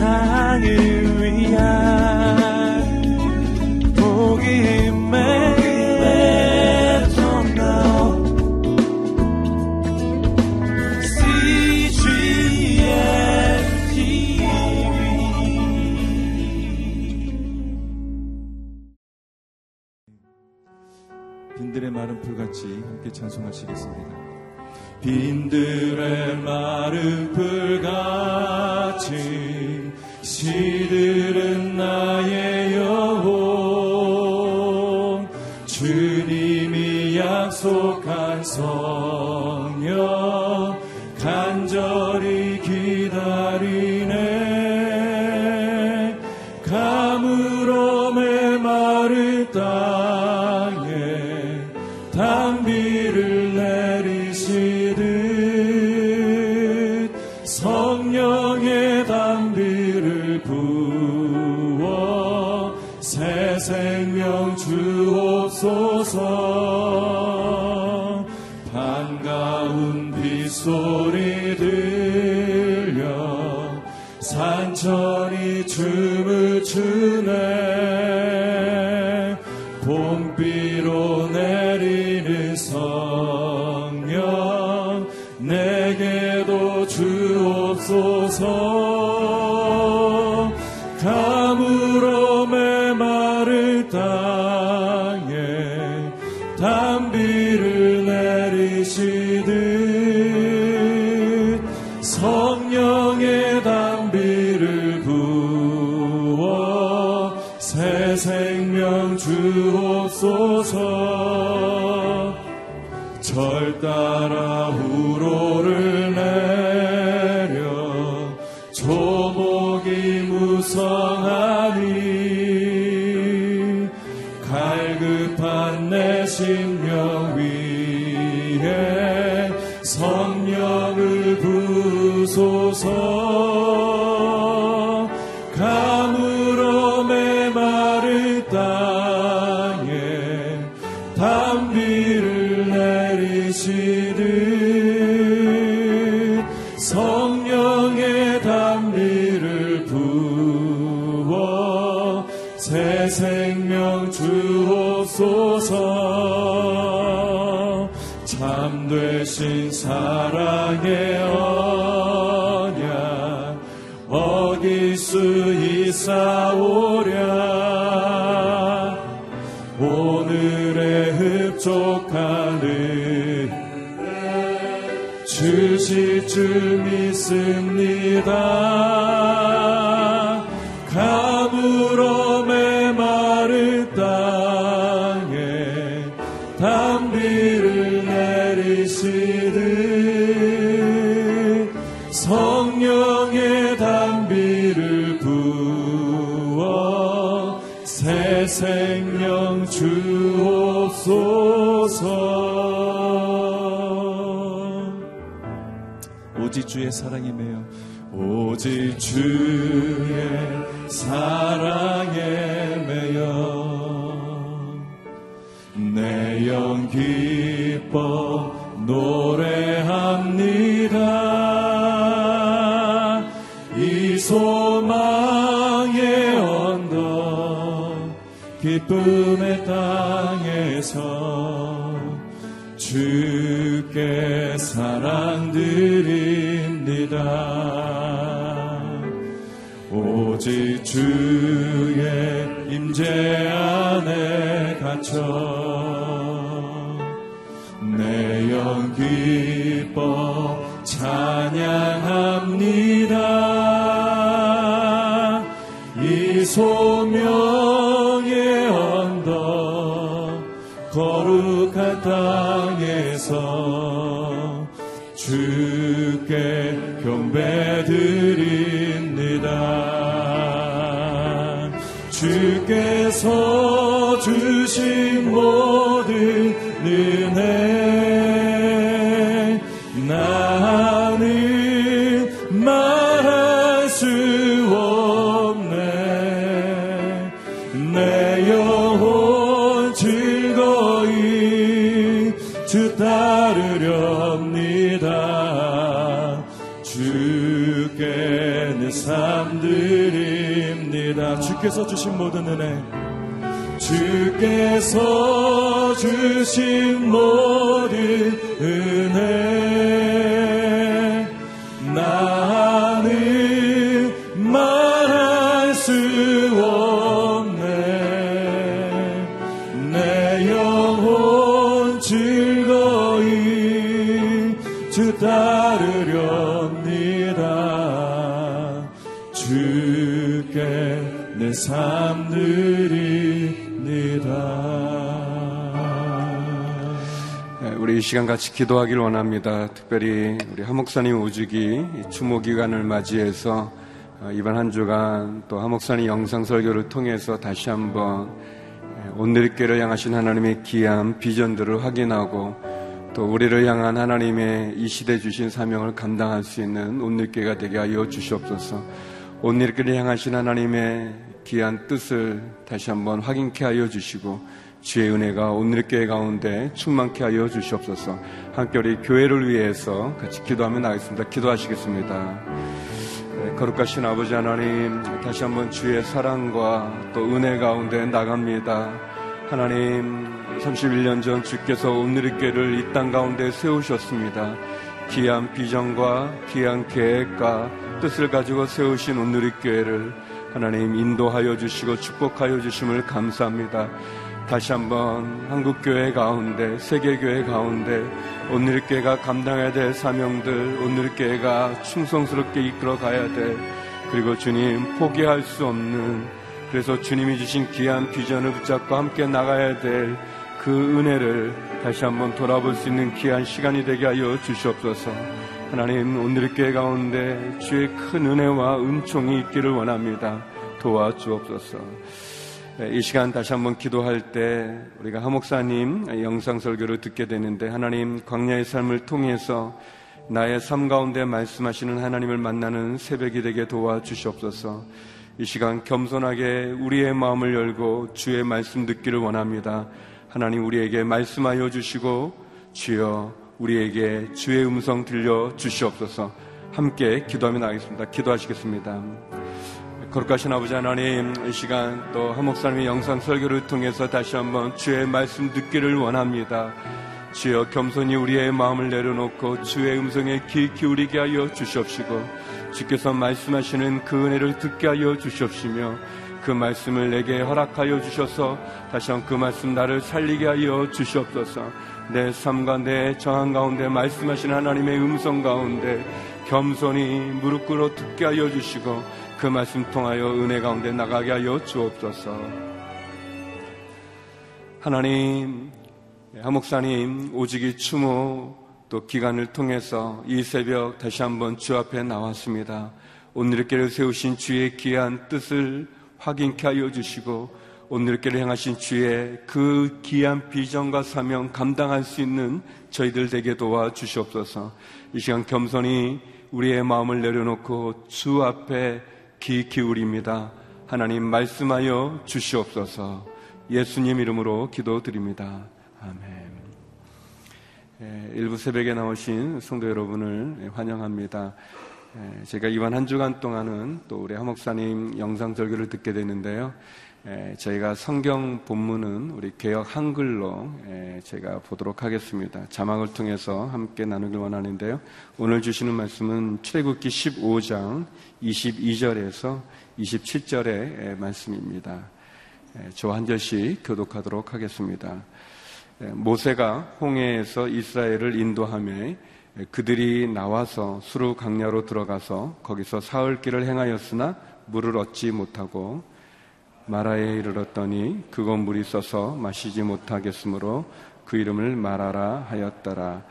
세상을 위한 복음의 빈들의 마른 풀같이 함께 찬송하시겠습니다. 빈들의 마른 풀 所う。 족하는 주실 줄 믿습니다. 오직 주의 사랑이매요 오직 주의 사랑에 매여 내 영 기뻐 노래합니다. 이 소망의 언덕 기쁨의 땅에서 주께 사랑드리 나이다. 오직 주의 임재 안에 갇혀 내 영 기뻐 찬양합니다. 이 소명의 언덕 거룩한 땅에서 주께서 주신 모든 은혜 주께서 주신 모든 은혜 시간 같이 기도하길 원합니다. 특별히 우리 하목사님 오직이 추모 기간을 맞이해서 어, 이번 한 주간 또 하목사님 영상 설교를 통해서 다시 한번 온늘교를 향하신 하나님의 귀한 비전들을 확인하고 또 우리를 향한 하나님의 이 시대 주신 사명을 감당할 수 있는 온늘교가 되게 하여 주시옵소서. 온늘교를 향하신 하나님의 귀한 뜻을 다시 한번 확인케 하여 주시고 주의 은혜가 오늘 교회 가운데 충만케 하여 주시옵소서. 우리 교회를 위해서 같이 기도하며 나가겠습니다. 기도하시겠습니다. 네, 거룩하신 아버지 하나님, 다시 한번 주의 사랑과 또 은혜 가운데 나갑니다. 하나님, 31년 전 주께서 오늘의 교회를 이 땅 가운데 세우셨습니다. 귀한 비전과 귀한 계획과 뜻을 가지고 세우신 오늘의 교회를 하나님 인도하여 주시고 축복하여 주심을 감사합니다. 다시 한번 한국교회 가운데, 세계교회 가운데, 오늘교회가 감당해야 될 사명들, 오늘교회가 충성스럽게 이끌어 가야 돼. 그리고 주님, 포기할 수 없는, 그래서 주님이 주신 귀한 비전을 붙잡고 함께 나가야 될 그 은혜를 다시 한번 돌아볼 수 있는 귀한 시간이 되게 하여 주시옵소서. 하나님, 오늘의 교회 가운데 주의 큰 은혜와 은총이 있기를 원합니다. 도와주옵소서. 네, 이 시간 다시 한번 기도할 때 우리가 하목사님 영상 설교를 듣게 되는데 하나님 광야의 삶을 통해서 나의 삶 가운데 말씀하시는 하나님을 만나는 새벽이 되게 도와주시옵소서. 이 시간 겸손하게 우리의 마음을 열고 주의 말씀 듣기를 원합니다. 하나님 우리에게 말씀하여 주시고 주여 우리에게 주의 음성 들려 주시옵소서. 함께 기도하며 나가겠습니다. 기도하시겠습니다. 거룩하신 아버지 하나님 이 시간 또 한 목사님의 영상 설교를 통해서 다시 한번 주의 말씀 듣기를 원합니다. 주여 겸손히 우리의 마음을 내려놓고 주의 음성에 귀 기울이게 하여 주시옵시고 주께서 말씀하시는 그 은혜를 듣게 하여 주시옵시며 그 말씀을 내게 허락하여 주셔서 다시 한번 그 말씀 나를 살리게 하여 주시옵소서 내 삶과 내 정한 가운데 말씀하신 하나님의 음성 가운데 겸손히 무릎 꿇어 듣게 하여 주시고 그 말씀 통하여 은혜 가운데 나가게 하여 주옵소서. 하나님, 하목사님, 오직이 추모 또 기간을 통해서 이 새벽 다시 한번 주 앞에 나왔습니다. 오늘의 길을 세우신 주의 귀한 뜻을 확인케 하여 주시고 오늘의 길을 향하신 주의 그 귀한 비전과 사명 감당할 수 있는 저희들 되게 도와 주시옵소서. 이 시간 겸손히 우리의 마음을 내려놓고 주 앞에 귀 기울입니다. 하나님 말씀하여 주시옵소서. 예수님 이름으로 기도드립니다. 아멘. 예, 일부 새벽에 나오신 성도 여러분을 환영합니다. 예, 제가 이번 한 주간 동안은 또 우리 하목사님 영상 절교를 듣게 되는데요. 예, 저희가 성경 본문은 우리 개혁 한글로 예, 제가 보도록 하겠습니다. 자막을 통해서 함께 나누길 원하는데요. 오늘 주시는 말씀은 출애굽기 15장 22절에서 27절의 말씀입니다. 저 한 절씩 교독하도록 하겠습니다. 모세가 홍해에서 이스라엘을 인도하며 그들이 나와서 수루 강야로 들어가서 거기서 사흘 길을 행하였으나 물을 얻지 못하고 마라에 이르렀더니 그곳 물이 써서 마시지 못하겠으므로 그 이름을 마라라 하였더라.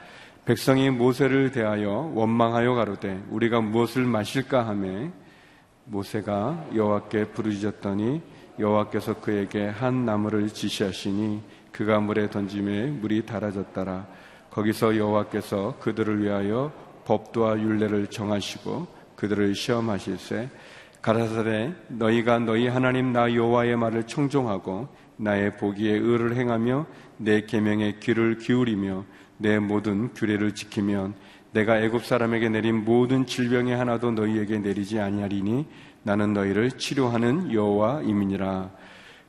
백성이 모세를 대하여 원망하여 가로되 우리가 무엇을 마실까 하매 모세가 여호와께 부르짖었더니 여호와께서 그에게 한 나무를 지시하시니 그가 물에 던짐에 물이 달아졌더라. 거기서 여호와께서 그들을 위하여 법도와 율례를 정하시고 그들을 시험하실세 가라사대 너희가 너희 하나님 나 여호와의 말을 청종하고 나의 보기에 의를 행하며 내 계명에 귀를 기울이며 내 모든 규례를 지키면 내가 애굽 사람에게 내린 모든 질병의 하나도 너희에게 내리지 아니하리니 나는 너희를 치료하는 여호와임이니라.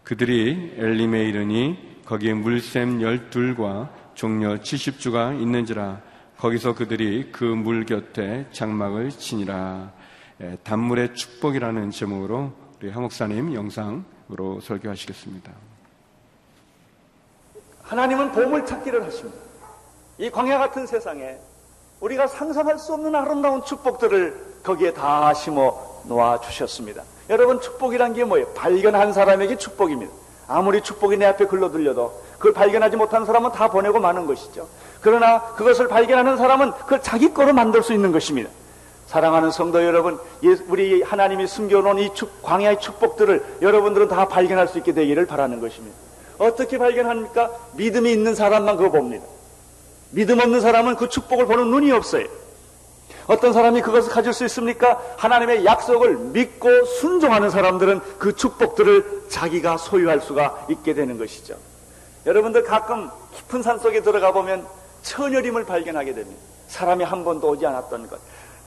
그들이 엘림에 이르니 거기에 물샘 열둘과 종려 70주가 있는지라 거기서 그들이 그 물 곁에 장막을 치니라. 예, 단물의 축복이라는 제목으로 우리 하목사님 영상으로 설교하시겠습니다. 하나님은 보물 찾기를 하십니다. 이 광야 같은 세상에 우리가 상상할 수 없는 아름다운 축복들을 거기에 다 심어 놓아 주셨습니다. 여러분 축복이란 게 뭐예요? 발견한 사람에게 축복입니다. 아무리 축복이 내 앞에 글러들려도 그걸 발견하지 못한 사람은 다 보내고 마는 것이죠. 그러나 그것을 발견하는 사람은 그걸 자기 거로 만들 수 있는 것입니다. 사랑하는 성도 여러분, 우리 하나님이 숨겨놓은 이 축, 광야의 축복들을 여러분들은 다 발견할 수 있게 되기를 바라는 것입니다. 어떻게 발견합니까? 믿음이 있는 사람만 그거 봅니다. 믿음 없는 사람은 그 축복을 보는 눈이 없어요. 어떤 사람이 그것을 가질 수 있습니까? 하나님의 약속을 믿고 순종하는 사람들은 그 축복들을 자기가 소유할 수가 있게 되는 것이죠. 여러분들 가끔 깊은 산 속에 들어가 보면 천여림을 발견하게 됩니다. 사람이 한 번도 오지 않았던 것.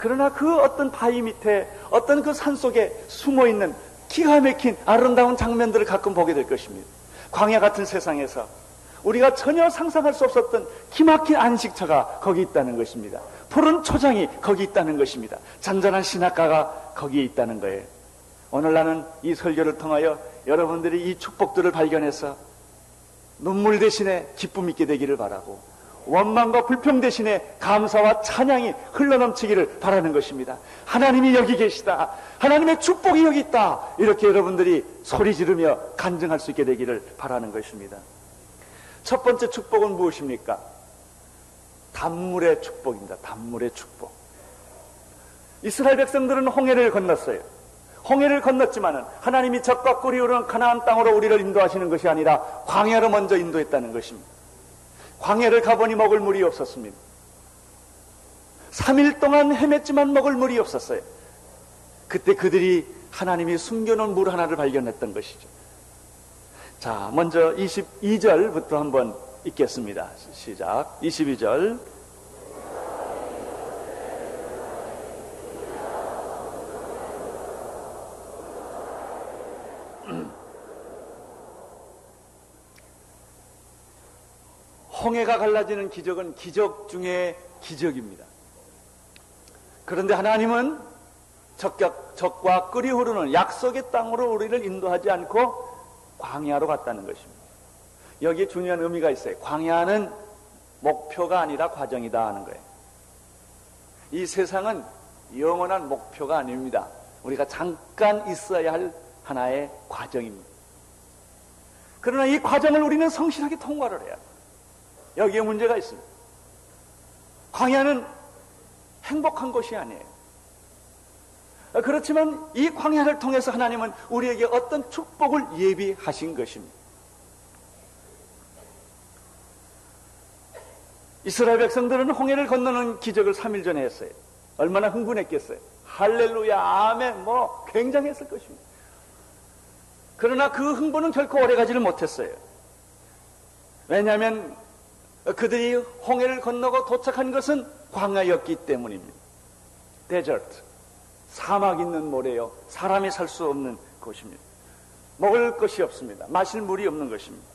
그러나 그 어떤 바위 밑에 어떤 그 산 속에 숨어 있는 기가 막힌 아름다운 장면들을 가끔 보게 될 것입니다. 광야 같은 세상에서 우리가 전혀 상상할 수 없었던 기막힌 안식처가 거기 있다는 것입니다. 푸른 초장이 거기 있다는 것입니다. 잔잔한 신학가가 거기에 있다는 거예요. 오늘 나는 이 설교를 통하여 여러분들이 이 축복들을 발견해서 눈물 대신에 기쁨 있게 되기를 바라고 원망과 불평 대신에 감사와 찬양이 흘러넘치기를 바라는 것입니다. 하나님이 여기 계시다. 하나님의 축복이 여기 있다. 이렇게 여러분들이 소리 지르며 간증할 수 있게 되기를 바라는 것입니다. 첫 번째 축복은 무엇입니까? 단물의 축복입니다. 단물의 축복. 이스라엘 백성들은 홍해를 건넜어요. 홍해를 건넜지만은 하나님이 적과 꿀이 흐르는 가나안 땅으로 우리를 인도하시는 것이 아니라 광야로 먼저 인도했다는 것입니다. 광야를 가보니 먹을 물이 없었습니다. 3일 동안 헤맸지만 먹을 물이 없었어요. 그때 그들이 하나님이 숨겨놓은 물 하나를 발견했던 것이죠. 자, 먼저 22절부터 한번 읽겠습니다. 시작. 22절. 홍해가 갈라지는 기적은 기적 중에 기적입니다. 그런데 하나님은 적격, 적과 끓이 흐르는 약속의 땅으로 우리를 인도하지 않고 광야로 갔다는 것입니다. 여기에 중요한 의미가 있어요. 광야는 목표가 아니라 과정이다 하는 거예요. 이 세상은 영원한 목표가 아닙니다. 우리가 잠깐 있어야 할 하나의 과정입니다. 그러나 이 과정을 우리는 성실하게 통과를 해야 합니다. 여기에 문제가 있습니다. 광야는 행복한 것이 아니에요. 그렇지만 이 광야를 통해서 하나님은 우리에게 어떤 축복을 예비하신 것입니다. 이스라엘 백성들은 홍해를 건너는 기적을 3일 전에 했어요. 얼마나 흥분했겠어요. 할렐루야, 아멘, 뭐, 굉장했을 것입니다. 그러나 그 흥분은 결코 오래 가지를 못했어요. 왜냐하면 그들이 홍해를 건너고 도착한 것은 광야였기 때문입니다. 데저트. 사막 있는 모래요. 사람이 살 수 없는 곳입니다. 먹을 것이 없습니다. 마실 물이 없는 것입니다.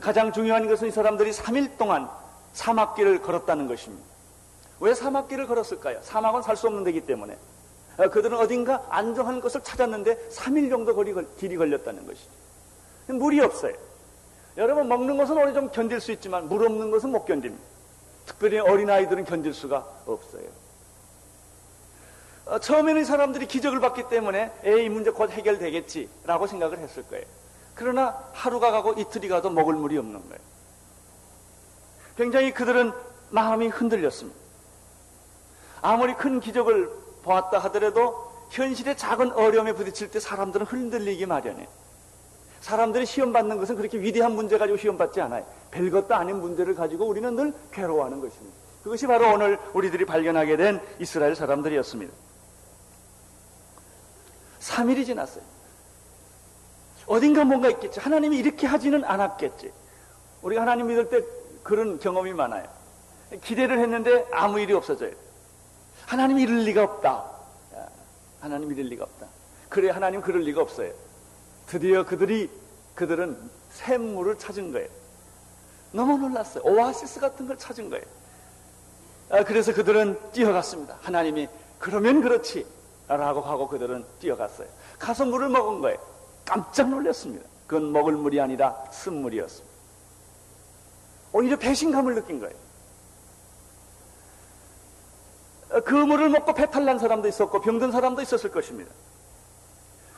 가장 중요한 것은 이 사람들이 3일 동안 사막길을 걸었다는 것입니다. 왜 사막길을 걸었을까요? 사막은 살 수 없는 데기 때문에. 그들은 어딘가 안정한 것을 찾았는데 3일 정도 길이 걸렸다는 것이죠. 물이 없어요. 여러분 먹는 것은 오래 좀 견딜 수 있지만 물 없는 것은 못 견딥니다. 특별히 어린아이들은 견딜 수가 없어요. 어, 처음에는 사람들이 기적을 봤기 때문에 에이 문제 곧 해결되겠지라고 생각을 했을 거예요. 그러나 하루가 가고 이틀이 가도 먹을 물이 없는 거예요. 굉장히 그들은 마음이 흔들렸습니다. 아무리 큰 기적을 보았다 하더라도 현실의 작은 어려움에 부딪힐 때 사람들은 흔들리기 마련해요. 사람들이 시험 받는 것은 그렇게 위대한 문제 가지고 시험 받지 않아요. 별것도 아닌 문제를 가지고 우리는 늘 괴로워하는 것입니다. 그것이 바로 오늘 우리들이 발견하게 된 이스라엘 사람들이었습니다. 3일이 지났어요. 어딘가 뭔가 있겠지. 하나님이 이렇게 하지는 않았겠지. 우리가 하나님 믿을 때 그런 경험이 많아요. 기대를 했는데 아무 일이 없어져요. 하나님 이럴 리가 없다. 하나님 이럴 리가 없다. 그래 하나님 그럴 리가 없어요. 드디어 그들이 그들은 샘물을 찾은 거예요. 너무 놀랐어요. 오아시스 같은 걸 찾은 거예요. 아, 그래서 그들은 뛰어갔습니다. 하나님이 그러면 그렇지 라고 하고 그들은 뛰어갔어요. 가서 물을 먹은 거예요. 깜짝 놀랐습니다. 그건 먹을 물이 아니라 쓴물이었습니다. 오히려 배신감을 느낀 거예요. 어, 그 물을 먹고 배탈 난 사람도 있었고 병든 사람도 있었을 것입니다.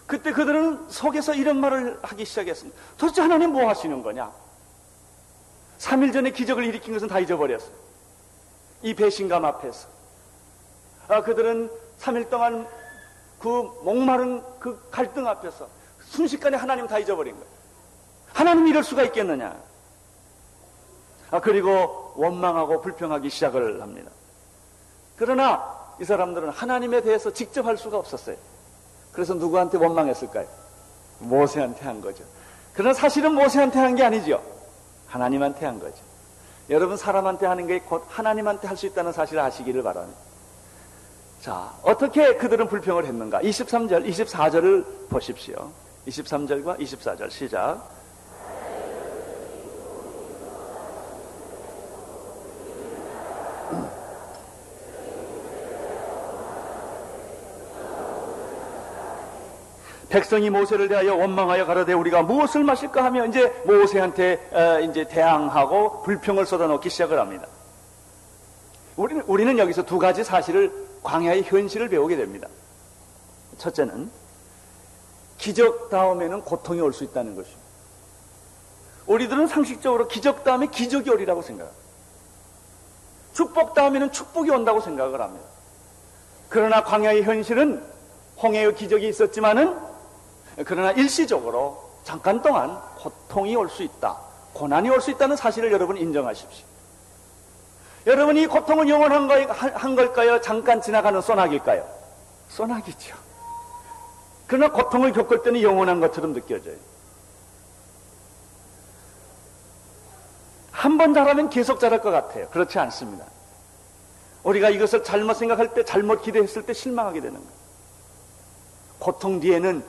그때 그들은 속에서 이런 말을 하기 시작했습니다. 도대체 하나님 뭐 하시는 거냐? 3일 전에 기적을 일으킨 것은 다 잊어버렸어요. 이 배신감 앞에서. 아, 그들은 3일 동안 그 목마른 그 갈등 앞에서 순식간에 하나님 다 잊어버린 거예요. 하나님 이럴 수가 있겠느냐? 아, 그리고 원망하고 불평하기 시작을 합니다. 그러나 이 사람들은 하나님에 대해서 직접 할 수가 없었어요. 그래서 누구한테 원망했을까요? 모세한테 한 거죠. 그러나 사실은 모세한테 한 게 아니죠. 하나님한테 한 거죠. 여러분 사람한테 하는 게 곧 하나님한테 할 수 있다는 사실을 아시기를 바랍니다. 자, 어떻게 그들은 불평을 했는가? 23절, 24절을 보십시오. 23절과 24절 시작. 백성이 모세를 대하여 원망하여 가로되 우리가 무엇을 마실까 하며 이제 모세한테 어, 이제 대항하고 불평을 쏟아놓기 시작을 합니다. 우리는, 우리는 여기서 두 가지 사실을 광야의 현실을 배우게 됩니다. 첫째는 기적 다음에는 고통이 올 수 있다는 것입니다. 우리들은 상식적으로 기적 다음에 기적이 오리라고 생각합니다. 축복 다음에는 축복이 온다고 생각을 합니다. 그러나 광야의 현실은 홍해의 기적이 있었지만은 그러나 일시적으로 잠깐 동안 고통이 올 수 있다. 고난이 올 수 있다는 사실을 여러분 인정하십시오. 여러분 이 고통은 영원한 거, 한 걸까요? 잠깐 지나가는 소나기일까요? 소나기죠. 그러나 고통을 겪을 때는 영원한 것처럼 느껴져요. 한 번 잘하면 계속 잘할 것 같아요. 그렇지 않습니다. 우리가 이것을 잘못 생각할 때, 잘못 기대했을 때 실망하게 되는 거예요. 고통 뒤에는,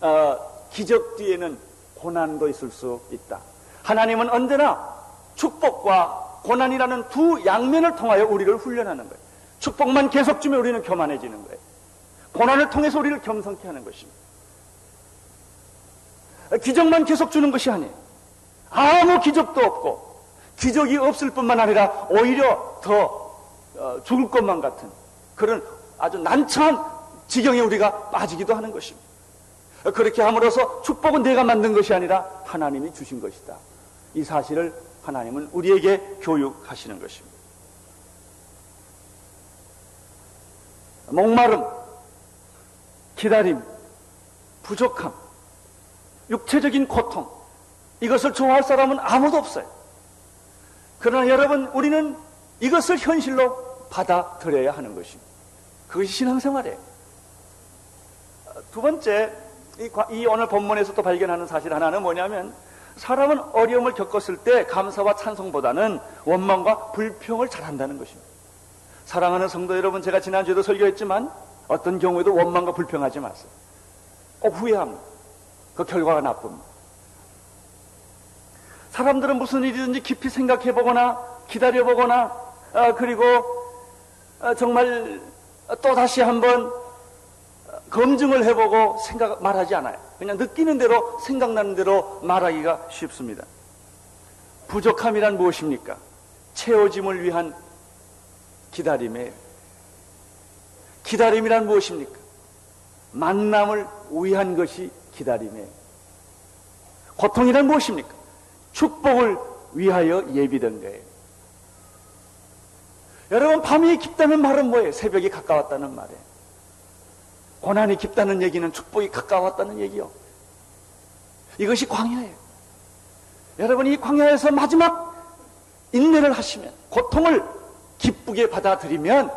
어, 기적 뒤에는 고난도 있을 수 있다. 하나님은 언제나 축복과 고난이라는 두 양면을 통하여 우리를 훈련하는 거예요. 축복만 계속 주면 우리는 교만해지는 거예요. 고난을 통해서 우리를 겸손케 하는 것입니다. 기적만 계속 주는 것이 아니에요. 아무 기적도 없고 기적이 없을 뿐만 아니라 오히려 더 어, 죽을 것만 같은 그런 아주 난처한 지경에 우리가 빠지기도 하는 것입니다. 그렇게 함으로써 축복은 내가 만든 것이 아니라 하나님이 주신 것이다. 이 사실을 하나님은 우리에게 교육하시는 것입니다. 목마름, 기다림, 부족함, 육체적인 고통, 이것을 좋아할 사람은 아무도 없어요. 그러나 여러분, 우리는 이것을 현실로 받아들여야 하는 것입니다. 그것이 신앙생활이에요. 두 번째, 이, 이 오늘 본문에서 또 발견하는 사실 하나는 뭐냐면, 사람은 어려움을 겪었을 때 감사와 찬송보다는 원망과 불평을 잘한다는 것입니다. 사랑하는 성도 여러분, 제가 지난주에도 설교했지만 어떤 경우에도 원망과 불평하지 마세요. 꼭 후회합니다. 그 결과가 나쁩니다. 사람들은 무슨 일이든지 깊이 생각해 보거나 기다려 보거나 아, 그리고 아, 정말 또 다시 한번 검증을 해보고 생각 말하지 않아요. 그냥 느끼는 대로 생각나는 대로 말하기가 쉽습니다. 부족함이란 무엇입니까? 채워짐을 위한 기다림이에요. 기다림이란 무엇입니까? 만남을 위한 것이 기다림이에요. 고통이란 무엇입니까? 축복을 위하여 예비된 거예요. 여러분, 밤이 깊다는 말은 뭐예요? 새벽이 가까웠다는 말이에요. 고난이 깊다는 얘기는 축복이 가까웠다는 얘기요. 이것이 광야예요. 여러분, 이 광야에서 마지막 인내를 하시면, 고통을 기쁘게 받아들이면,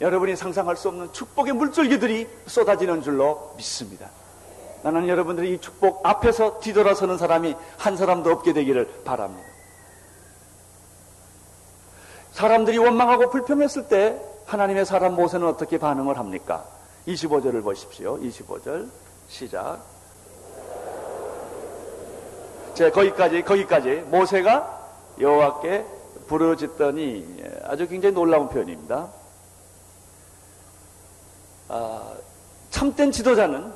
여러분이 상상할 수 없는 축복의 물줄기들이 쏟아지는 줄로 믿습니다. 나는 여러분들이 이 축복 앞에서 뒤돌아서는 사람이 한 사람도 없게 되기를 바랍니다. 사람들이 원망하고 불평했을 때 하나님의 사람 모세는 어떻게 반응을 합니까? 25절을 보십시오. 25절 시작. 자, 거기까지 거기까지 모세가 여호와께 부르짖더니 예, 아주 굉장히 놀라운 표현입니다. 아, 참된 지도자는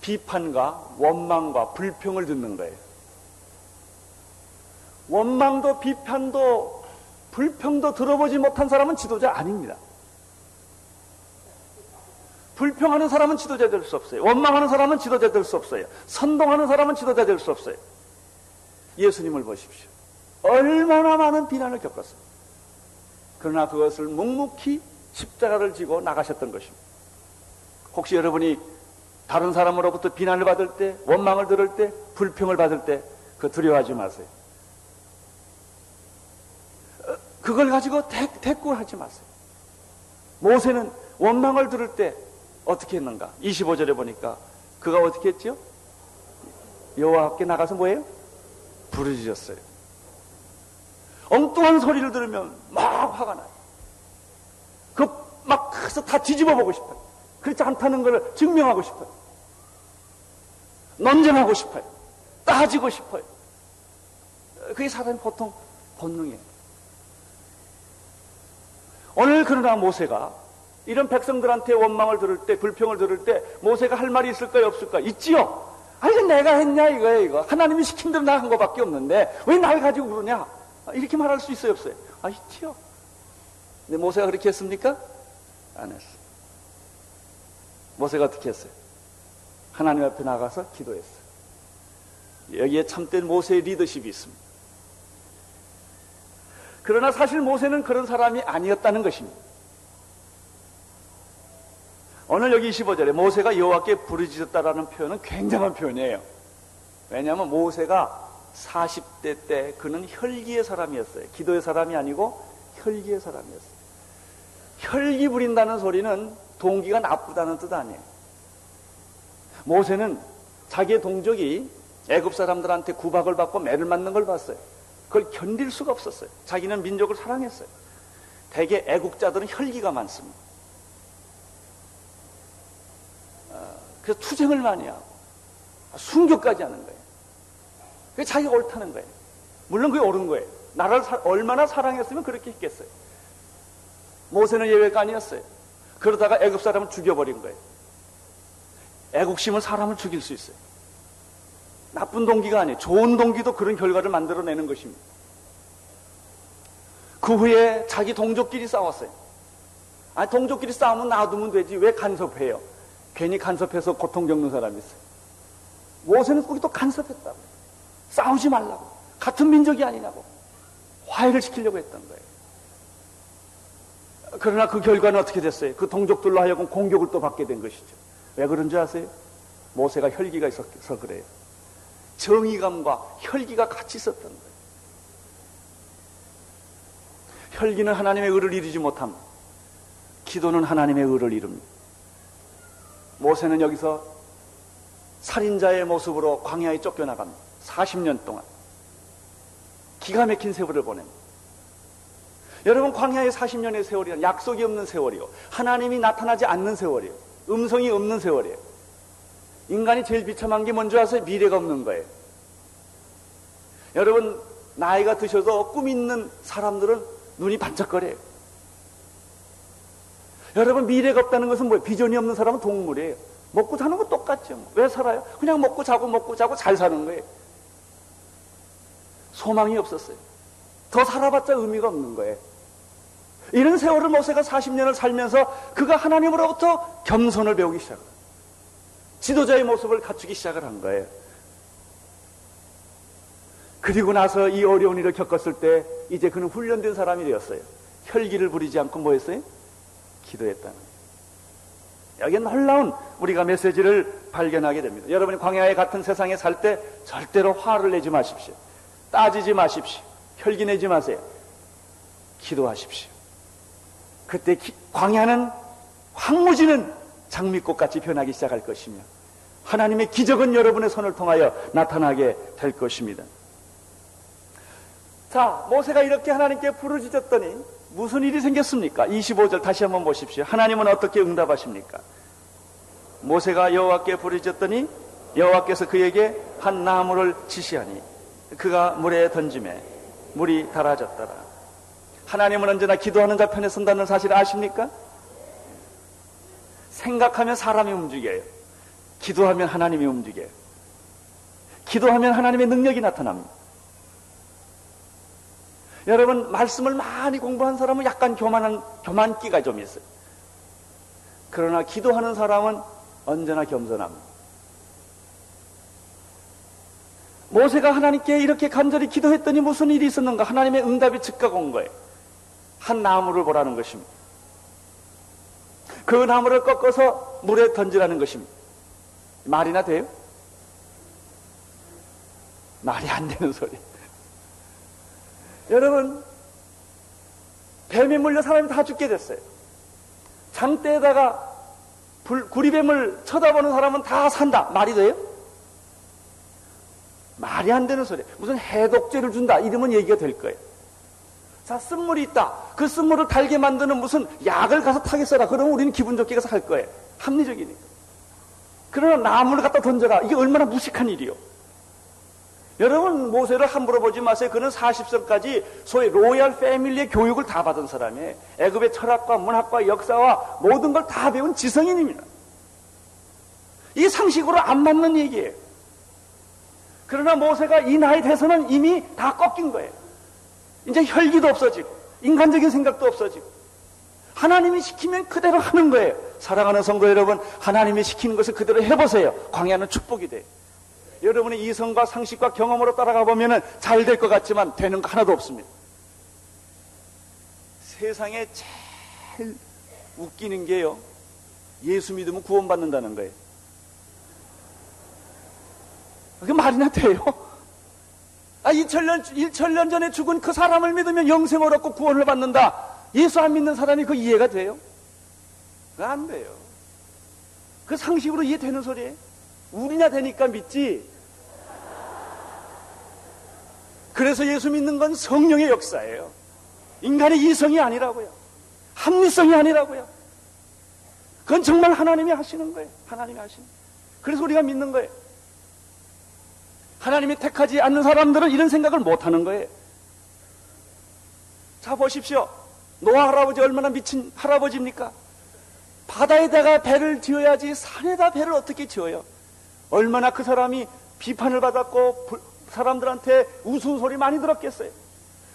비판과 원망과 불평을 듣는 거예요. 원망도 비판도 불평도 들어보지 못한 사람은 지도자 아닙니다. 불평하는 사람은 지도자 될 수 없어요. 원망하는 사람은 지도자 될 수 없어요. 선동하는 사람은 지도자 될 수 없어요. 예수님을 보십시오. 얼마나 많은 비난을 겪었어요. 그러나 그것을 묵묵히 십자가를 지고 나가셨던 것입니다. 혹시 여러분이 다른 사람으로부터 비난을 받을 때, 원망을 들을 때, 불평을 받을 때, 그 두려워하지 마세요. 어, 그걸 가지고 대, 대꾸하지 마세요. 모세는 원망을 들을 때 어떻게 했는가? 25절에 보니까 그가 어떻게 했죠? 여호와께 나가서 뭐예요? 부르짖었어요. 엉뚱한 소리를 들으면 막 화가 나요. 그막 가서 다 뒤집어 보고 싶어요. 그렇지 않다는 걸 증명하고 싶어요. 논쟁하고 싶어요. 따지고 싶어요. 그게 사람이 보통 본능이에요. 오늘 그러나 모세가 이런 백성들한테 원망을 들을 때, 불평을 들을 때 모세가 할 말이 있을까요, 없을까? 있지요. 아니 내가 했냐 이거예요, 이거. 하나님이 시킨 대로 나 한 거밖에 없는데 왜 날 가지고 그러냐? 이렇게 말할 수 있어요, 없어요? 아, 있지요. 근데 모세가 그렇게 했습니까? 안 했어. 모세가 어떻게 했어요? 하나님 앞에 나가서 기도했어요. 여기에 참된 모세의 리더십이 있습니다. 그러나 사실 모세는 그런 사람이 아니었다는 것입니다. 오늘 여기 25절에 모세가 여호와께 부르짖었다라는 표현은 굉장한 표현이에요. 왜냐하면 모세가 40대 때 그는 혈기의 사람이었어요. 기도의 사람이 아니고 혈기의 사람이었어요. 혈기 부린다는 소리는 동기가 나쁘다는 뜻 아니에요. 모세는 자기의 동족이 애굽 사람들한테 구박을 받고 매를 맞는 걸 봤어요. 그걸 견딜 수가 없었어요. 자기는 민족을 사랑했어요. 대개 애국자들은 혈기가 많습니다. 그래서 투쟁을 많이 하고 순교까지 하는 거예요. 그게 자기가 옳다는 거예요. 물론 그게 옳은 거예요. 나라를 사, 얼마나 사랑했으면 그렇게 했겠어요. 모세는 예외가 아니었어요. 그러다가 애굽 사람을 죽여버린 거예요. 애국심은 사람을 죽일 수 있어요. 나쁜 동기가 아니에요. 좋은 동기도 그런 결과를 만들어내는 것입니다. 그 후에 자기 동족끼리 싸웠어요. 아니, 동족끼리 싸우면 놔두면 되지. 왜 간섭해요? 괜히 간섭해서 고통 겪는 사람이 있어요. 모세는 거기 또 간섭했다고. 싸우지 말라고. 같은 민족이 아니냐고. 화해를 시키려고 했던 거예요. 그러나 그 결과는 어떻게 됐어요? 그 동족들로 하여금 공격을 또 받게 된 것이죠. 왜 그런 줄 아세요? 모세가 혈기가 있어서 그래요. 정의감과 혈기가 같이 있었던 거예요. 혈기는 하나님의 의를 이루지 못합니다. 기도는 하나님의 의를 이룹니다. 모세는 여기서 살인자의 모습으로 광야에 쫓겨나갑니다. 40년 동안. 기가 막힌 세월을 보냅니다. 여러분, 광야의 40년의 세월이란 약속이 없는 세월이요. 하나님이 나타나지 않는 세월이요. 음성이 없는 세월이에요. 인간이 제일 비참한 게 뭔지 아세요? 미래가 없는 거예요. 여러분, 나이가 드셔서 꿈 있는 사람들은 눈이 반짝거려요. 여러분, 미래가 없다는 것은 뭐예요? 비전이 없는 사람은 동물이에요. 먹고 사는 거 똑같죠. 왜 살아요? 그냥 먹고 자고 먹고 자고 잘 사는 거예요. 소망이 없었어요. 더 살아봤자 의미가 없는 거예요. 이런 세월을 모세가 40년을 살면서 그가 하나님으로부터 겸손을 배우기 시작합니다. 지도자의 모습을 갖추기 시작을 한 거예요. 그리고 나서 이 어려운 일을 겪었을 때 이제 그는 훈련된 사람이 되었어요. 혈기를 부리지 않고 뭐 했어요? 기도했다는. 여기에 놀라운 우리가 메시지를 발견하게 됩니다. 여러분이 광야의 같은 세상에 살 때 절대로 화를 내지 마십시오. 따지지 마십시오. 혈기 내지 마세요. 기도하십시오. 그때 기, 광야는 황무지는 장미꽃 같이 변하기 시작할 것이며 하나님의 기적은 여러분의 손을 통하여 나타나게 될 것입니다. 자, 모세가 이렇게 하나님께 부르짖었더니 무슨 일이 생겼습니까? 25절 다시 한번 보십시오. 하나님은 어떻게 응답하십니까? 모세가 여호와께 부르짖었더니 여호와께서 그에게 한 나무를 지시하니 그가 물에 던짐에 물이 달아졌더라. 하나님은 언제나 기도하는 자 편에 선다는 사실 아십니까? 생각하면 사람이 움직여요. 기도하면 하나님이 움직여요. 기도하면 하나님의 능력이 나타납니다. 여러분, 말씀을 많이 공부한 사람은 약간 교만한, 교만기가 좀 있어요. 그러나 기도하는 사람은 언제나 겸손합니다. 모세가 하나님께 이렇게 간절히 기도했더니 무슨 일이 있었는가? 하나님의 응답이 즉각 온 거예요. 한 나무를 보라는 것입니다. 그 나무를 꺾어서 물에 던지라는 것입니다. 말이나 돼요? 말이 안 되는 소리. 여러분, 뱀에 물려 사람이 다 죽게 됐어요. 장대에다가 불, 구리뱀을 쳐다보는 사람은 다 산다. 말이 돼요? 말이 안 되는 소리. 무슨 해독제를 준다. 이러면 얘기가 될 거예요. 자, 쓴물이 있다. 그 쓴물을 달게 만드는 무슨 약을 가서 타겠어라. 그러면 우리는 기분 좋게 가서 할 거예요. 합리적이니까. 그러나 나무를 갖다 던져라. 이게 얼마나 무식한 일이요. 여러분, 모세를 함부로 보지 마세요. 그는 40살까지 소위 로얄 패밀리의 교육을 다 받은 사람이에요. 애굽의 철학과 문학과 역사와 모든 걸 다 배운 지성인입니다. 이 상식으로 안 맞는 얘기예요. 그러나 모세가 이 나이 돼서는 이미 다 꺾인 거예요. 이제 혈기도 없어지고, 인간적인 생각도 없어지고, 하나님이 시키면 그대로 하는 거예요. 사랑하는 성도 여러분, 하나님이 시키는 것을 그대로 해보세요. 광야는 축복이 돼요. 여러분의 이성과 상식과 경험으로 따라가 보면 잘 될 것 같지만 되는 거 하나도 없습니다. 세상에 제일 웃기는 게요. 예수 믿으면 구원받는다는 거예요. 그게 말이나 돼요? 아, 2천년, 1천년 전에 죽은 그 사람을 믿으면 영생을 얻고 구원을 받는다. 예수 안 믿는 사람이 그 이해가 돼요? 그거 안 돼요. 그 상식으로 이해되는 소리예요. 우리나 되니까 믿지. 그래서 예수 믿는 건 성령의 역사예요. 인간의 이성이 아니라고요. 합리성이 아니라고요. 그건 정말 하나님이 하시는 거예요. 하나님이 하시는 거예요. 그래서 우리가 믿는 거예요. 하나님이 택하지 않는 사람들은 이런 생각을 못 하는 거예요. 자, 보십시오. 노아 할아버지 얼마나 미친 할아버지입니까? 바다에다가 배를 지어야지 산에다 배를 어떻게 지어요? 얼마나 그 사람이 비판을 받았고 사람들한테 우스운소리 많이 들었겠어요.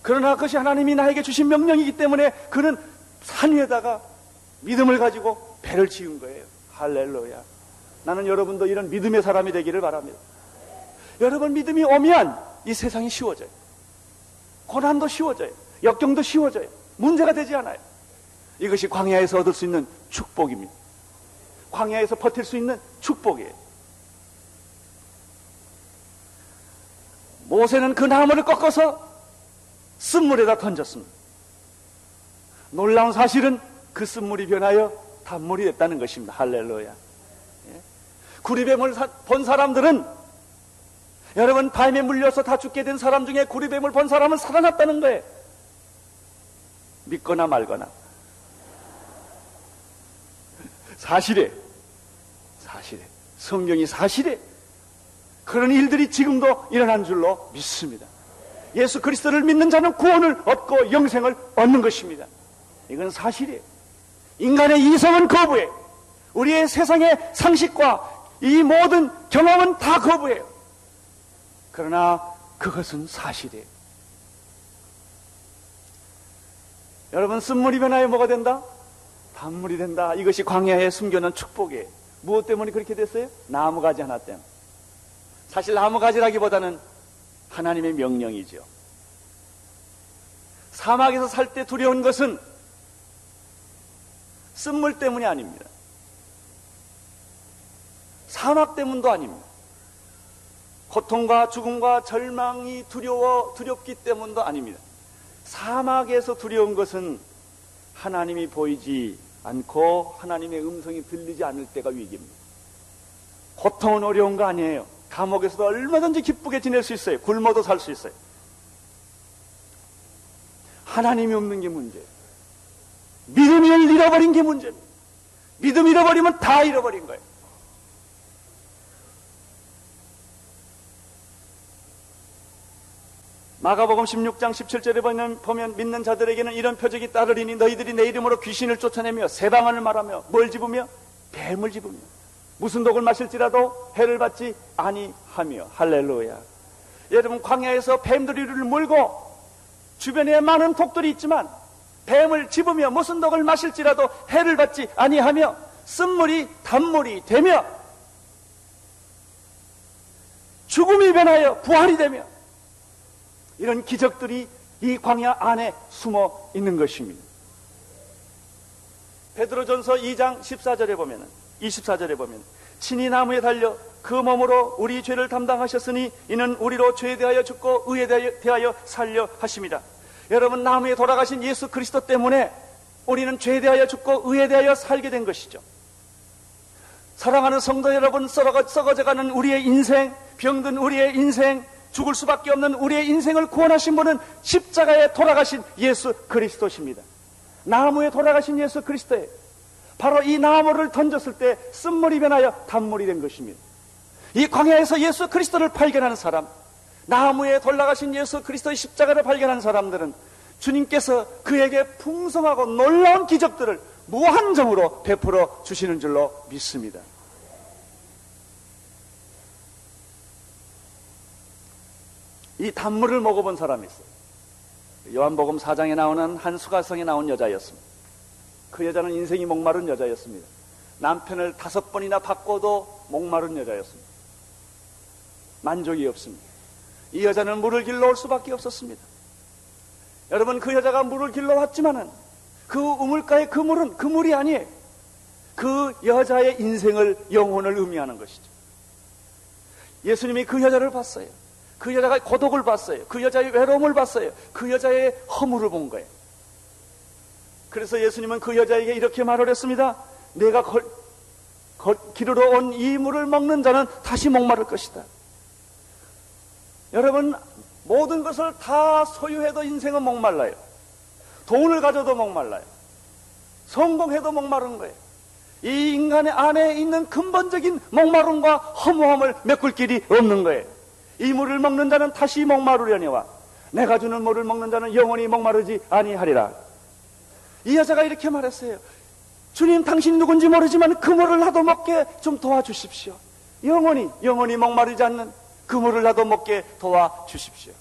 그러나 그것이 하나님이 나에게 주신 명령이기 때문에 그는 산 위에다가 믿음을 가지고 배를 지은 거예요. 할렐루야. 나는 여러분도 이런 믿음의 사람이 되기를 바랍니다. 여러분 믿음이 오면 이 세상이 쉬워져요. 고난도 쉬워져요. 역경도 쉬워져요. 문제가 되지 않아요. 이것이 광야에서 얻을 수 있는 축복입니다. 광야에서 버틸 수 있는 축복이에요. 모세는 그 나무를 꺾어서 쓴물에다 던졌습니다. 놀라운 사실은 그 쓴물이 변하여 단물이 됐다는 것입니다. 할렐루야. 예? 구리뱀을 본 사람들은 여러분 밤에 물려서 다 죽게 된 사람 중에 구리뱀을 본 사람은 살아났다는 거예요. 믿거나 말거나. 사실에, 사실에, 성경이 사실에 그런 일들이 지금도 일어난 줄로 믿습니다. 예수 그리스도를 믿는 자는 구원을 얻고 영생을 얻는 것입니다. 이건 사실이에요. 인간의 이성은 거부해. 우리의 세상의 상식과 이 모든 경험은 다 거부해요. 그러나 그것은 사실이에요. 여러분, 쓴물이 변하여 뭐가 된다? 단물이 된다. 이것이 광야에 숨겨놓은 축복이에요. 무엇 때문에 그렇게 됐어요? 나무 가지 하나 때문에. 사실 나무가지라기보다는 하나님의 명령이죠. 사막에서 살 때 두려운 것은 쓴물 때문이 아닙니다. 사막 때문도 아닙니다. 고통과 죽음과 절망이 두려워 두렵기 때문도 아닙니다. 사막에서 두려운 것은 하나님이 보이지 않고 하나님의 음성이 들리지 않을 때가 위기입니다. 고통은 어려운 거 아니에요. 감옥에서도 얼마든지 기쁘게 지낼 수 있어요. 굶어도 살 수 있어요. 하나님이 없는 게 문제예요. 믿음을 잃어버린 게 문제입니다. 믿음 잃어버리면 다 잃어버린 거예요. 마가복음 16장 17절에 보면, 보면 믿는 자들에게는 이런 표적이 따르리니 너희들이 내 이름으로 귀신을 쫓아내며 세방언을 말하며 뭘 집으며 뱀을 집으며 무슨 독을 마실지라도 해를 받지 아니하며 할렐루야. 여러분 광야에서 뱀들이 를 물고 주변에 많은 독들이 있지만 뱀을 집으며 무슨 독을 마실지라도 해를 받지 아니하며 쓴물이 단물이 되며 죽음이 변하여 부활이 되며 이런 기적들이 이 광야 안에 숨어 있는 것입니다. 베드로전서 2장 14절에 보면은 24절에 보면 친히 나무에 달려 그 몸으로 우리 죄를 담당하셨으니 이는 우리로 죄에 대하여 죽고 의에 대하여 살려 하십니다. 여러분 나무에 돌아가신 예수 그리스도 때문에 우리는 죄에 대하여 죽고 의에 대하여 살게 된 것이죠. 사랑하는 성도 여러분 썩어져가는 우리의 인생 병든 우리의 인생 죽을 수밖에 없는 우리의 인생을 구원하신 분은 십자가에 돌아가신 예수 그리스도십니다. 나무에 돌아가신 예수 그리스도에 바로 이 나무를 던졌을 때 쓴물이 변하여 단물이 된 것입니다. 이 광야에서 예수 그리스도를 발견하는 사람, 나무에 돌아가신 예수 그리스도의 십자가를 발견한 사람들은 주님께서 그에게 풍성하고 놀라운 기적들을 무한정으로 베풀어 주시는 줄로 믿습니다. 이 단물을 먹어본 사람이 있어요. 요한복음 4장에 나오는 한 수가성에 나온 여자였습니다. 그 여자는 인생이 목마른 여자였습니다. 남편을 다섯 번이나 바꿔도 목마른 여자였습니다. 만족이 없습니다. 이 여자는 물을 길러 올 수밖에 없었습니다. 여러분 그 여자가 물을 길러 왔지만은 그 우물가의 그 물은 그 물이 아니에요. 그 여자의 인생을 영혼을 의미하는 것이죠. 예수님이 그 여자를 봤어요. 그 여자가 고독을 봤어요. 그 여자의 외로움을 봤어요. 그 여자의 허물을 본 거예요. 그래서 예수님은 그 여자에게 이렇게 말을 했습니다. 내가 걸, 걸, 기르러 온 이 물을 먹는 자는 다시 목마를 것이다. 여러분, 모든 것을 다 소유해도 인생은 목말라요. 돈을 가져도 목말라요. 성공해도 목마른 거예요. 이 인간의 안에 있는 근본적인 목마름과 허무함을 메꿀 길이 없는 거예요. 이 물을 먹는 자는 다시 목마르려니와 내가 주는 물을 먹는 자는 영원히 목마르지 아니하리라. 이 여자가 이렇게 말했어요. 주님 당신 누군지 모르지만 그 물을 나도 먹게 좀 도와주십시오. 영원히 영원히 목마르지 않는 그 물을 나도 먹게 도와주십시오.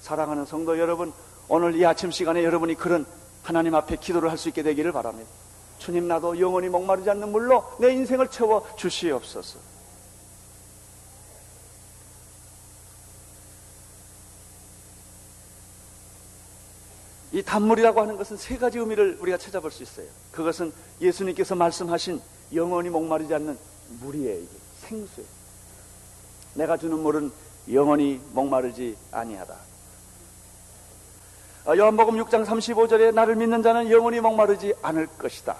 사랑하는 성도 여러분, 오늘 이 아침 시간에 여러분이 그런 하나님 앞에 기도를 할 수 있게 되기를 바랍니다. 주님 나도 영원히 목마르지 않는 물로 내 인생을 채워 주시옵소서. 이 단물이라고 하는 것은 세 가지 의미를 우리가 찾아볼 수 있어요. 그것은 예수님께서 말씀하신 영원히 목마르지 않는 물이에요. 이게 생수예요. 내가 주는 물은 영원히 목마르지 아니하다. 아, 요한복음 6장 35절에 나를 믿는 자는 영원히 목마르지 않을 것이다.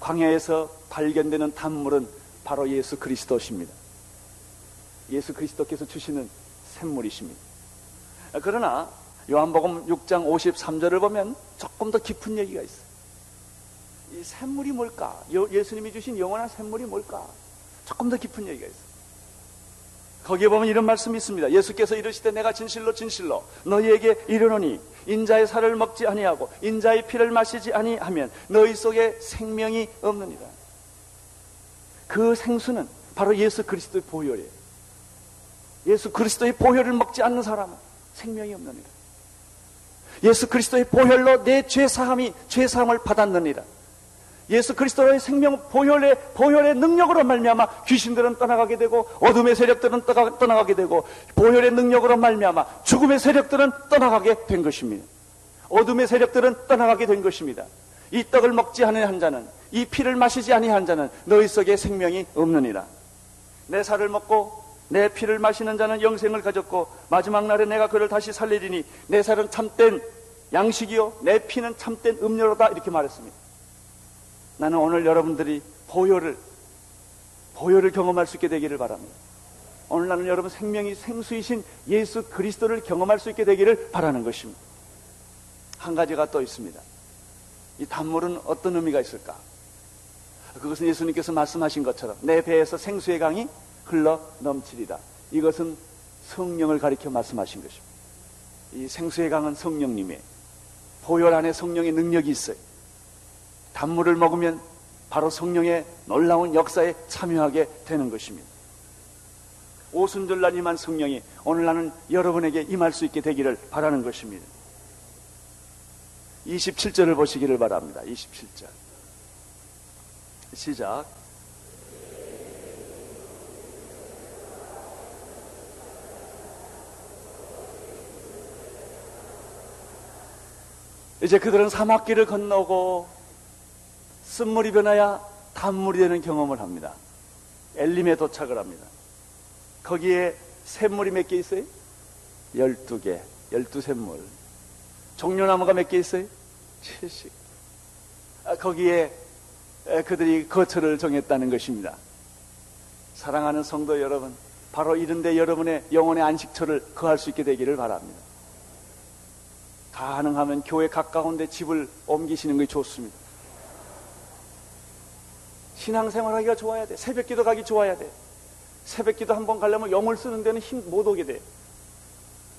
광야에서 발견되는 단물은 바로 예수 그리스도십니다. 예수 그리스도께서 주시는 샘물이십니다. 아, 그러나 요한복음 6장 53절을 보면 조금 더 깊은 얘기가 있어요. 이 샘물이 뭘까? 예수님이 주신 영원한 샘물이 뭘까? 조금 더 깊은 얘기가 있어요. 거기에 보면 이런 말씀이 있습니다. 예수께서 이르시되 내가 진실로 진실로 너희에게 이르노니 인자의 살을 먹지 아니하고 인자의 피를 마시지 아니하면 너희 속에 생명이 없느니라. 그 생수는 바로 예수 그리스도의 보혈이에요. 예수 그리스도의 보혈을 먹지 않는 사람은 생명이 없느니라. 예수 그리스도의 보혈로 내 죄 사함이 죄 사함을 받았느니라. 예수 그리스도의 생명 보혈의 보혈의 능력으로 말미암아 귀신들은 떠나가게 되고 어둠의 세력들은 떠나 가게 되고 보혈의 능력으로 말미암아 죽음의 세력들은 떠나가게 된 것입니다. 어둠의 세력들은 떠나가게 된 것입니다. 이 떡을 먹지 않은 자는 이 피를 마시지 아니한 자는 너희 속에 생명이 없느니라. 내 살을 먹고 내 피를 마시는 자는 영생을 가졌고 마지막 날에 내가 그를 다시 살리리니 내 살은 참된 양식이요 내 피는 참된 음료로다 이렇게 말했습니다. 나는 오늘 여러분들이 보혈을 보혈을 경험할 수 있게 되기를 바랍니다. 오늘 나는 여러분 생명이 생수이신 예수 그리스도를 경험할 수 있게 되기를 바라는 것입니다. 한 가지가 또 있습니다. 이 단물은 어떤 의미가 있을까? 그것은 예수님께서 말씀하신 것처럼 내 배에서 생수의 강이 흘러 넘치리라. 이것은 성령을 가리켜 말씀하신 것입니다. 이 생수의 강은 성령님의 보혈 안에 성령의 능력이 있어요. 단물을 먹으면 바로 성령의 놀라운 역사에 참여하게 되는 것입니다. 오순절날 임한 성령이 오늘 나는 여러분에게 임할 수 있게 되기를 바라는 것입니다. 27절을 보시기를 바랍니다. 27절. 시작. 이제 그들은 사막길을 건너고 쓴물이 변하여 단물이 되는 경험을 합니다. 엘림에 도착을 합니다. 거기에 샘물이 몇 개 있어요? 12개, 12샘물. 종려나무가 몇 개 있어요? 70. 아, 거기에 그들이 거처를 정했다는 것입니다. 사랑하는 성도 여러분, 바로 이런데 여러분의 영혼의 안식처를 거할 수 있게 되기를 바랍니다. 가능하면 교회 가까운데 집을 옮기시는 것이 좋습니다. 신앙생활 하기가 좋아야 돼. 새벽 기도 가기 좋아야 돼. 새벽 기도 한 번 가려면 영을 쓰는 데는 힘 못 오게 돼.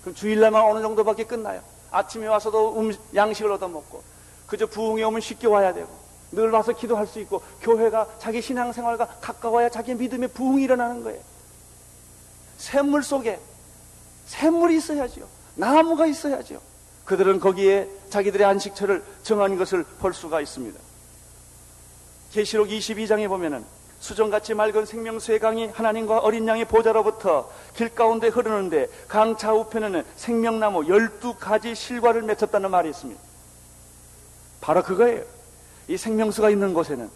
그럼 주일날만 어느 정도밖에 끝나요. 아침에 와서도 음, 양식을 얻어먹고, 그저 부흥에 오면 쉽게 와야 되고, 늘 와서 기도할 수 있고, 교회가 자기 신앙생활과 가까워야 자기 믿음의 부흥이 일어나는 거예요. 샘물 속에 샘물이 있어야지요. 나무가 있어야지요. 그들은 거기에 자기들의 안식처를 정한 것을 볼 수가 있습니다. 계시록 22장에 보면은 수정같이 맑은 생명수의 강이 하나님과 어린 양의 보좌로부터 길 가운데 흐르는데 강 좌우편에는 생명나무 12가지 실과를 맺혔다는 말이 있습니다. 바로 그거예요. 이 생명수가 있는 곳에는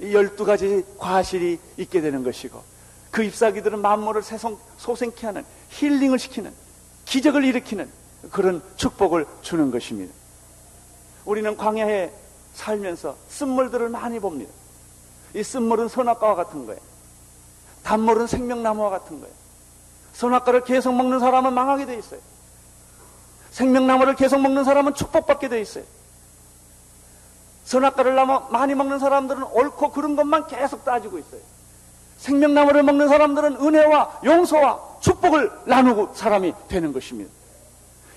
이 12가지 과실이 있게 되는 것이고 그 잎사귀들은 만물을 새송, 소생케 하는 힐링을 시키는 기적을 일으키는 그런 축복을 주는 것입니다. 우리는 광야에 살면서 쓴물들을 많이 봅니다. 이 쓴물은 선악과와 같은 거예요. 단물은 생명나무와 같은 거예요. 선악과를 계속 먹는 사람은 망하게 돼 있어요. 생명나무를 계속 먹는 사람은 축복받게 돼 있어요. 선악과를 많이 먹는 사람들은 옳고 그런 것만 계속 따지고 있어요. 생명나무를 먹는 사람들은 은혜와 용서와 축복을 나누고 사람이 되는 것입니다.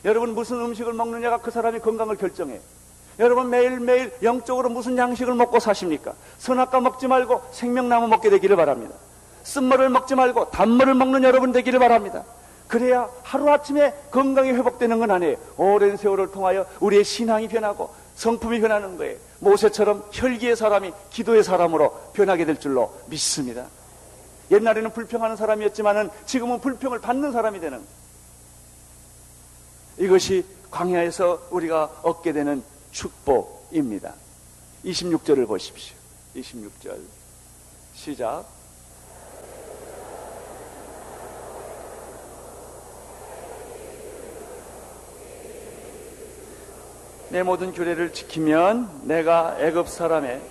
여러분 무슨 음식을 먹느냐가 그 사람의 건강을 결정해요. 여러분 매일매일 영적으로 무슨 양식을 먹고 사십니까? 선악과 먹지 말고 생명나무 먹게 되기를 바랍니다. 쓴물을 먹지 말고 단물을 먹는 여러분 되기를 바랍니다. 그래야 하루아침에 건강이 회복되는 건 아니에요. 오랜 세월을 통하여 우리의 신앙이 변하고 성품이 변하는 거예요. 모세처럼 혈기의 사람이 기도의 사람으로 변하게 될 줄로 믿습니다. 옛날에는 불평하는 사람이었지만은 지금은 불평을 받는 사람이 되는 이것이 광야에서 우리가 얻게 되는 축복입니다. 26절을 보십시오. 26절. 시작. 내 모든 규례를 지키면 내가 애굽 사람의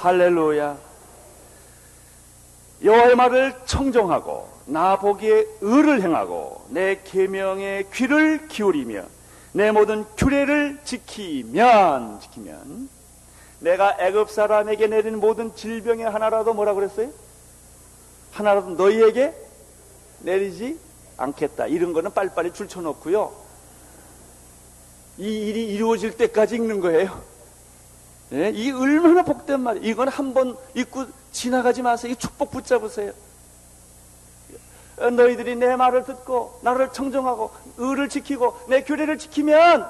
할렐루야 여호와의 말을 청정하고 나 보기에 의를 행하고 내 계명에 귀를 기울이며 내 모든 규례를 지키면 지키면 내가 애굽 사람에게 내린 모든 질병의 하나라도 뭐라 그랬어요? 하나라도 너희에게 내리지 않겠다. 이런 거는 빨리빨리 줄쳐놓고요. 이 일이 이루어질 때까지 읽는 거예요. 네? 이 얼마나 복된 말이에요. 이건 한번 읽고 지나가지 마세요. 이 축복 붙잡으세요. 너희들이 내 말을 듣고 나를 청정하고 의를 지키고 내 규례를 지키면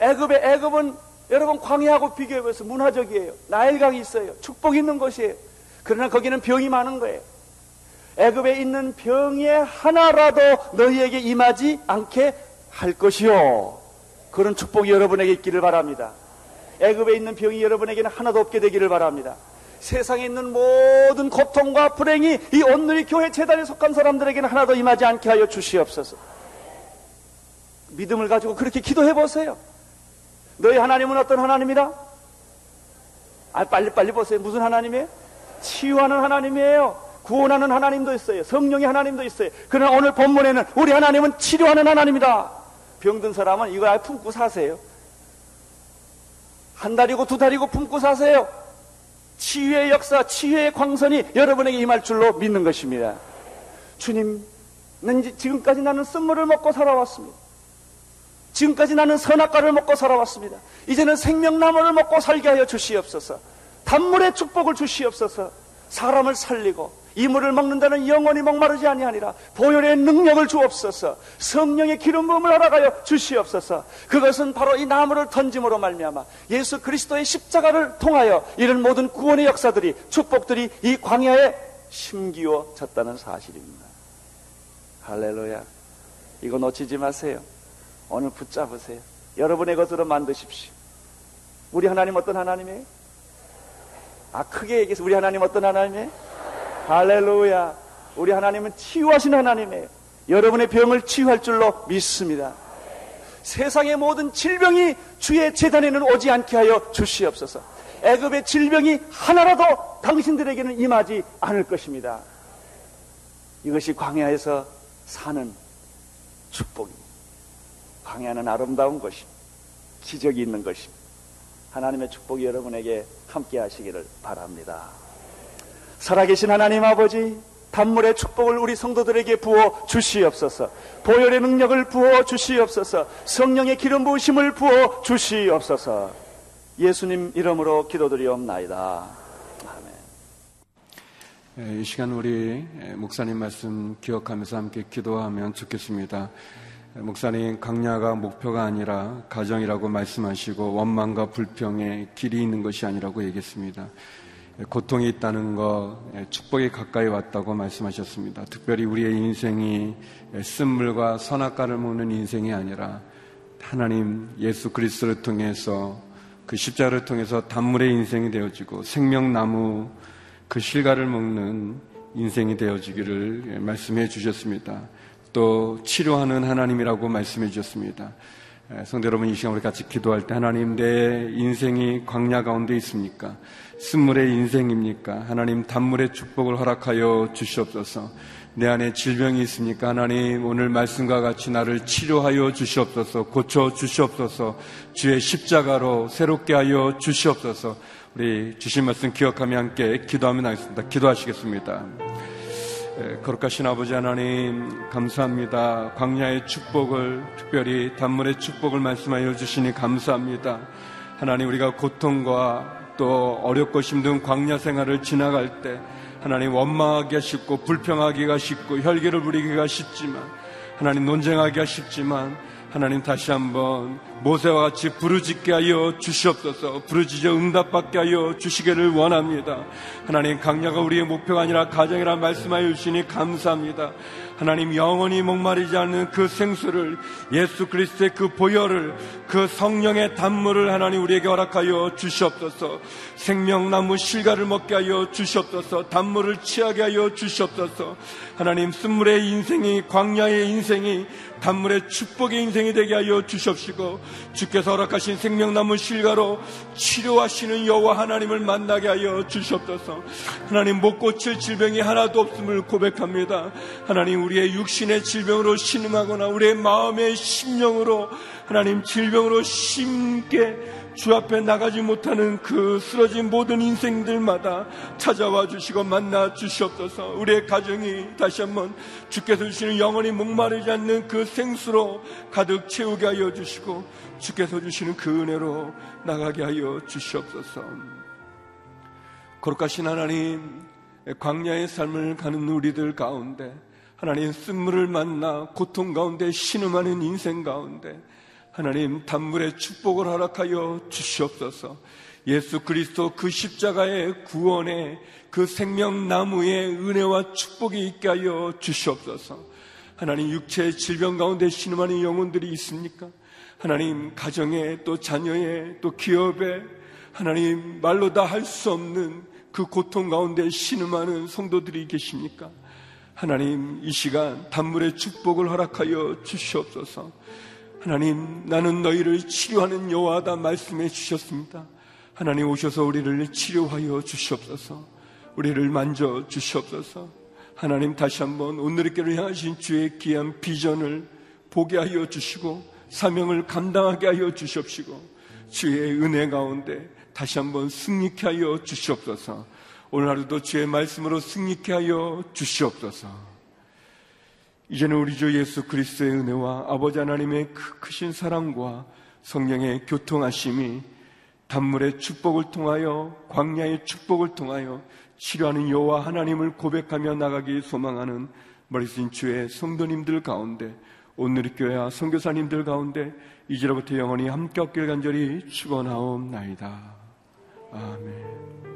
애굽의 애굽은 여러분 광야하고 비교해서 문화적이에요. 나일강이 있어요. 축복 있는 곳이에요. 그러나 거기는 병이 많은 거예요. 애굽에 있는 병의 하나라도 너희에게 임하지 않게 할 것이요. 그런 축복이 여러분에게 있기를 바랍니다. 애굽에 있는 병이 여러분에게는 하나도 없게 되기를 바랍니다. 세상에 있는 모든 고통과 불행이 이 온누리 교회 재단에 속한 사람들에게는 하나도 임하지 않게 하여 주시옵소서. 믿음을 가지고 그렇게 기도해 보세요. 너희 하나님은 어떤 하나님이라? 아, 빨리빨리 보세요. 무슨 하나님이에요? 치유하는 하나님이에요. 구원하는 하나님도 있어요. 성령의 하나님도 있어요. 그러나 오늘 본문에는 우리 하나님은 치료하는 하나님이다. 병든 사람은 아예 품고 사세요. 한 달이고 두 달이고 품고 사세요. 치유의 역사, 치유의 광선이 여러분에게 임할 줄로 믿는 것입니다. 주님, 지금까지 나는 쓴물을 먹고 살아왔습니다. 지금까지 나는 선악과를 먹고 살아왔습니다. 이제는 생명나무를 먹고 살게 하여 주시옵소서. 단물의 축복을 주시옵소서. 사람을 살리고 이 물을 먹는다는 영원히 목마르지 아니하니라. 보혈의 능력을 주옵소서. 성령의 기름 부음을 알아가여 주시옵소서. 그것은 바로 이 나무를 던짐으로 말미암아 예수 그리스도의 십자가를 통하여 이런 모든 구원의 역사들이 축복들이 이 광야에 심기워졌다는 사실입니다. 할렐루야. 이거 놓치지 마세요. 오늘 붙잡으세요. 여러분의 것으로 만드십시오. 우리 하나님 어떤 하나님이에요? 아, 크게 얘기해서 우리 하나님 어떤 하나님이에요? 할렐루야. 우리 하나님은 치유하신 하나님이에요. 여러분의 병을 치유할 줄로 믿습니다. 세상의 모든 질병이 주의 재단에는 오지 않게 하여 주시옵소서. 애굽의 질병이 하나라도 당신들에게는 임하지 않을 것입니다. 이것이 광야에서 사는 축복입니다. 광야는 아름다운 것입니다. 기적이 있는 것입니다. 하나님의 축복이 여러분에게 함께 하시기를 바랍니다. 살아계신 하나님 아버지, 단물의 축복을 우리 성도들에게 부어 주시옵소서. 보혈의 능력을 부어 주시옵소서. 성령의 기름 부으심을 부어 주시옵소서. 예수님 이름으로 기도드리옵나이다. 예, 이 시간 우리 예, 목사님 말씀 기억하면서 함께 기도하면 좋겠습니다. 예, 목사님 강야가 목표가 아니라 가정이라고 말씀하시고 원망과 불평의 길이 있는 것이 아니라고 얘기했습니다. 고통이 있다는 것, 축복이 가까이 왔다고 말씀하셨습니다. 특별히 우리의 인생이 쓴물과 선악과를 먹는 인생이 아니라 하나님 예수 그리스도를 통해서 그 십자를 통해서 단물의 인생이 되어지고 생명나무 그 실과를 먹는 인생이 되어지기를 말씀해 주셨습니다. 또 치료하는 하나님이라고 말씀해 주셨습니다. 성대 여러분 이 시간 우리 같이 기도할 때 하나님 내 인생이 광야 가운데 있습니까? 쓴물의 인생입니까? 하나님 단물의 축복을 허락하여 주시옵소서. 내 안에 질병이 있습니까? 하나님 오늘 말씀과 같이 나를 치료하여 주시옵소서. 고쳐 주시옵소서. 주의 십자가로 새롭게 하여 주시옵소서. 우리 주신 말씀 기억하며 함께 기도하며 나겠습니다. 기도하시겠습니다. 예, 거룩하신 아버지 하나님 감사합니다. 광야의 축복을 특별히 단물의 축복을 말씀하여 주시니 감사합니다. 하나님 우리가 고통과 또 어렵고 힘든 광야 생활을 지나갈 때 하나님 원망하기가 쉽고 불평하기가 쉽고 혈기를 부리기가 쉽지만 하나님 논쟁하기가 쉽지만 하나님 다시 한번 모세와 같이 부르짖게 하여 주시옵소서 부르짖어 응답받게 하여 주시기를 원합니다. 하나님 강야가 우리의 목표가 아니라 가정이라 말씀하여 주시니 감사합니다. 하나님 영원히 목마르지 않는 그 생수를 예수 그리스도의 그 보혈을 그 성령의 단물을 하나님 우리에게 허락하여 주시옵소서 생명나무 실과를 먹게 하여 주시옵소서 단물을 취하게 하여 주시옵소서 하나님 쓴물의 인생이 광야의 인생이 단물의 축복의 인생이 되게 하여 주시옵시고 주께서 허락하신 생명나무 실과로 치료하시는 여호와 하나님을 만나게 하여 주시옵소서. 하나님 못 고칠 질병이 하나도 없음을 고백합니다. 하나님 우리의 육신의 질병으로 신음하거나 우리의 마음의 심령으로 하나님 질병으로 심게 주 앞에 나가지 못하는 그 쓰러진 모든 인생들마다 찾아와 주시고 만나 주시옵소서. 우리의 가정이 다시 한번 주께서 주시는 영원히 목마르지 않는 그 생수로 가득 채우게 하여 주시고 주께서 주시는 그 은혜로 나가게 하여 주시옵소서. 거룩하신 하나님 광야의 삶을 가는 우리들 가운데 하나님 쓴물을 만나 고통 가운데 신음하는 인생 가운데 하나님 단물의 축복을 허락하여 주시옵소서. 예수 그리스도 그 십자가의 구원에 그 생명나무의 은혜와 축복이 있게 하여 주시옵소서. 하나님 육체의 질병 가운데 신음하는 영혼들이 있습니까? 하나님 가정에 또 자녀에 또 기업에 하나님 말로 다 할 수 없는 그 고통 가운데 신음하는 성도들이 계십니까? 하나님 이 시간 단물의 축복을 허락하여 주시옵소서. 하나님, 나는 너희를 치료하는 여호와다 말씀해 주셨습니다. 하나님 오셔서 우리를 치료하여 주시옵소서. 우리를 만져 주시옵소서. 하나님 다시 한번 오늘의교를 향하신 주의 귀한 비전을 보게 하여 주시고 사명을 감당하게 하여 주시옵시고 주의 은혜 가운데 다시 한번 승리케 하여 주시옵소서. 오늘 하루도 주의 말씀으로 승리케 하여 주시옵소서. 이제는 우리 주 예수 그리스도의 은혜와 아버지 하나님의 크신 사랑과 성령의 교통하심이 단물의 축복을 통하여 광야의 축복을 통하여 치료하는 여호와 하나님을 고백하며 나가기 소망하는 머리신 주의 성도님들 가운데 오늘의 교회와 선교사님들 가운데 이제로부터 영원히 함께 없길 간절히 축원하옵나이다. 아멘.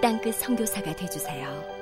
땅끝 성교사가 되주세요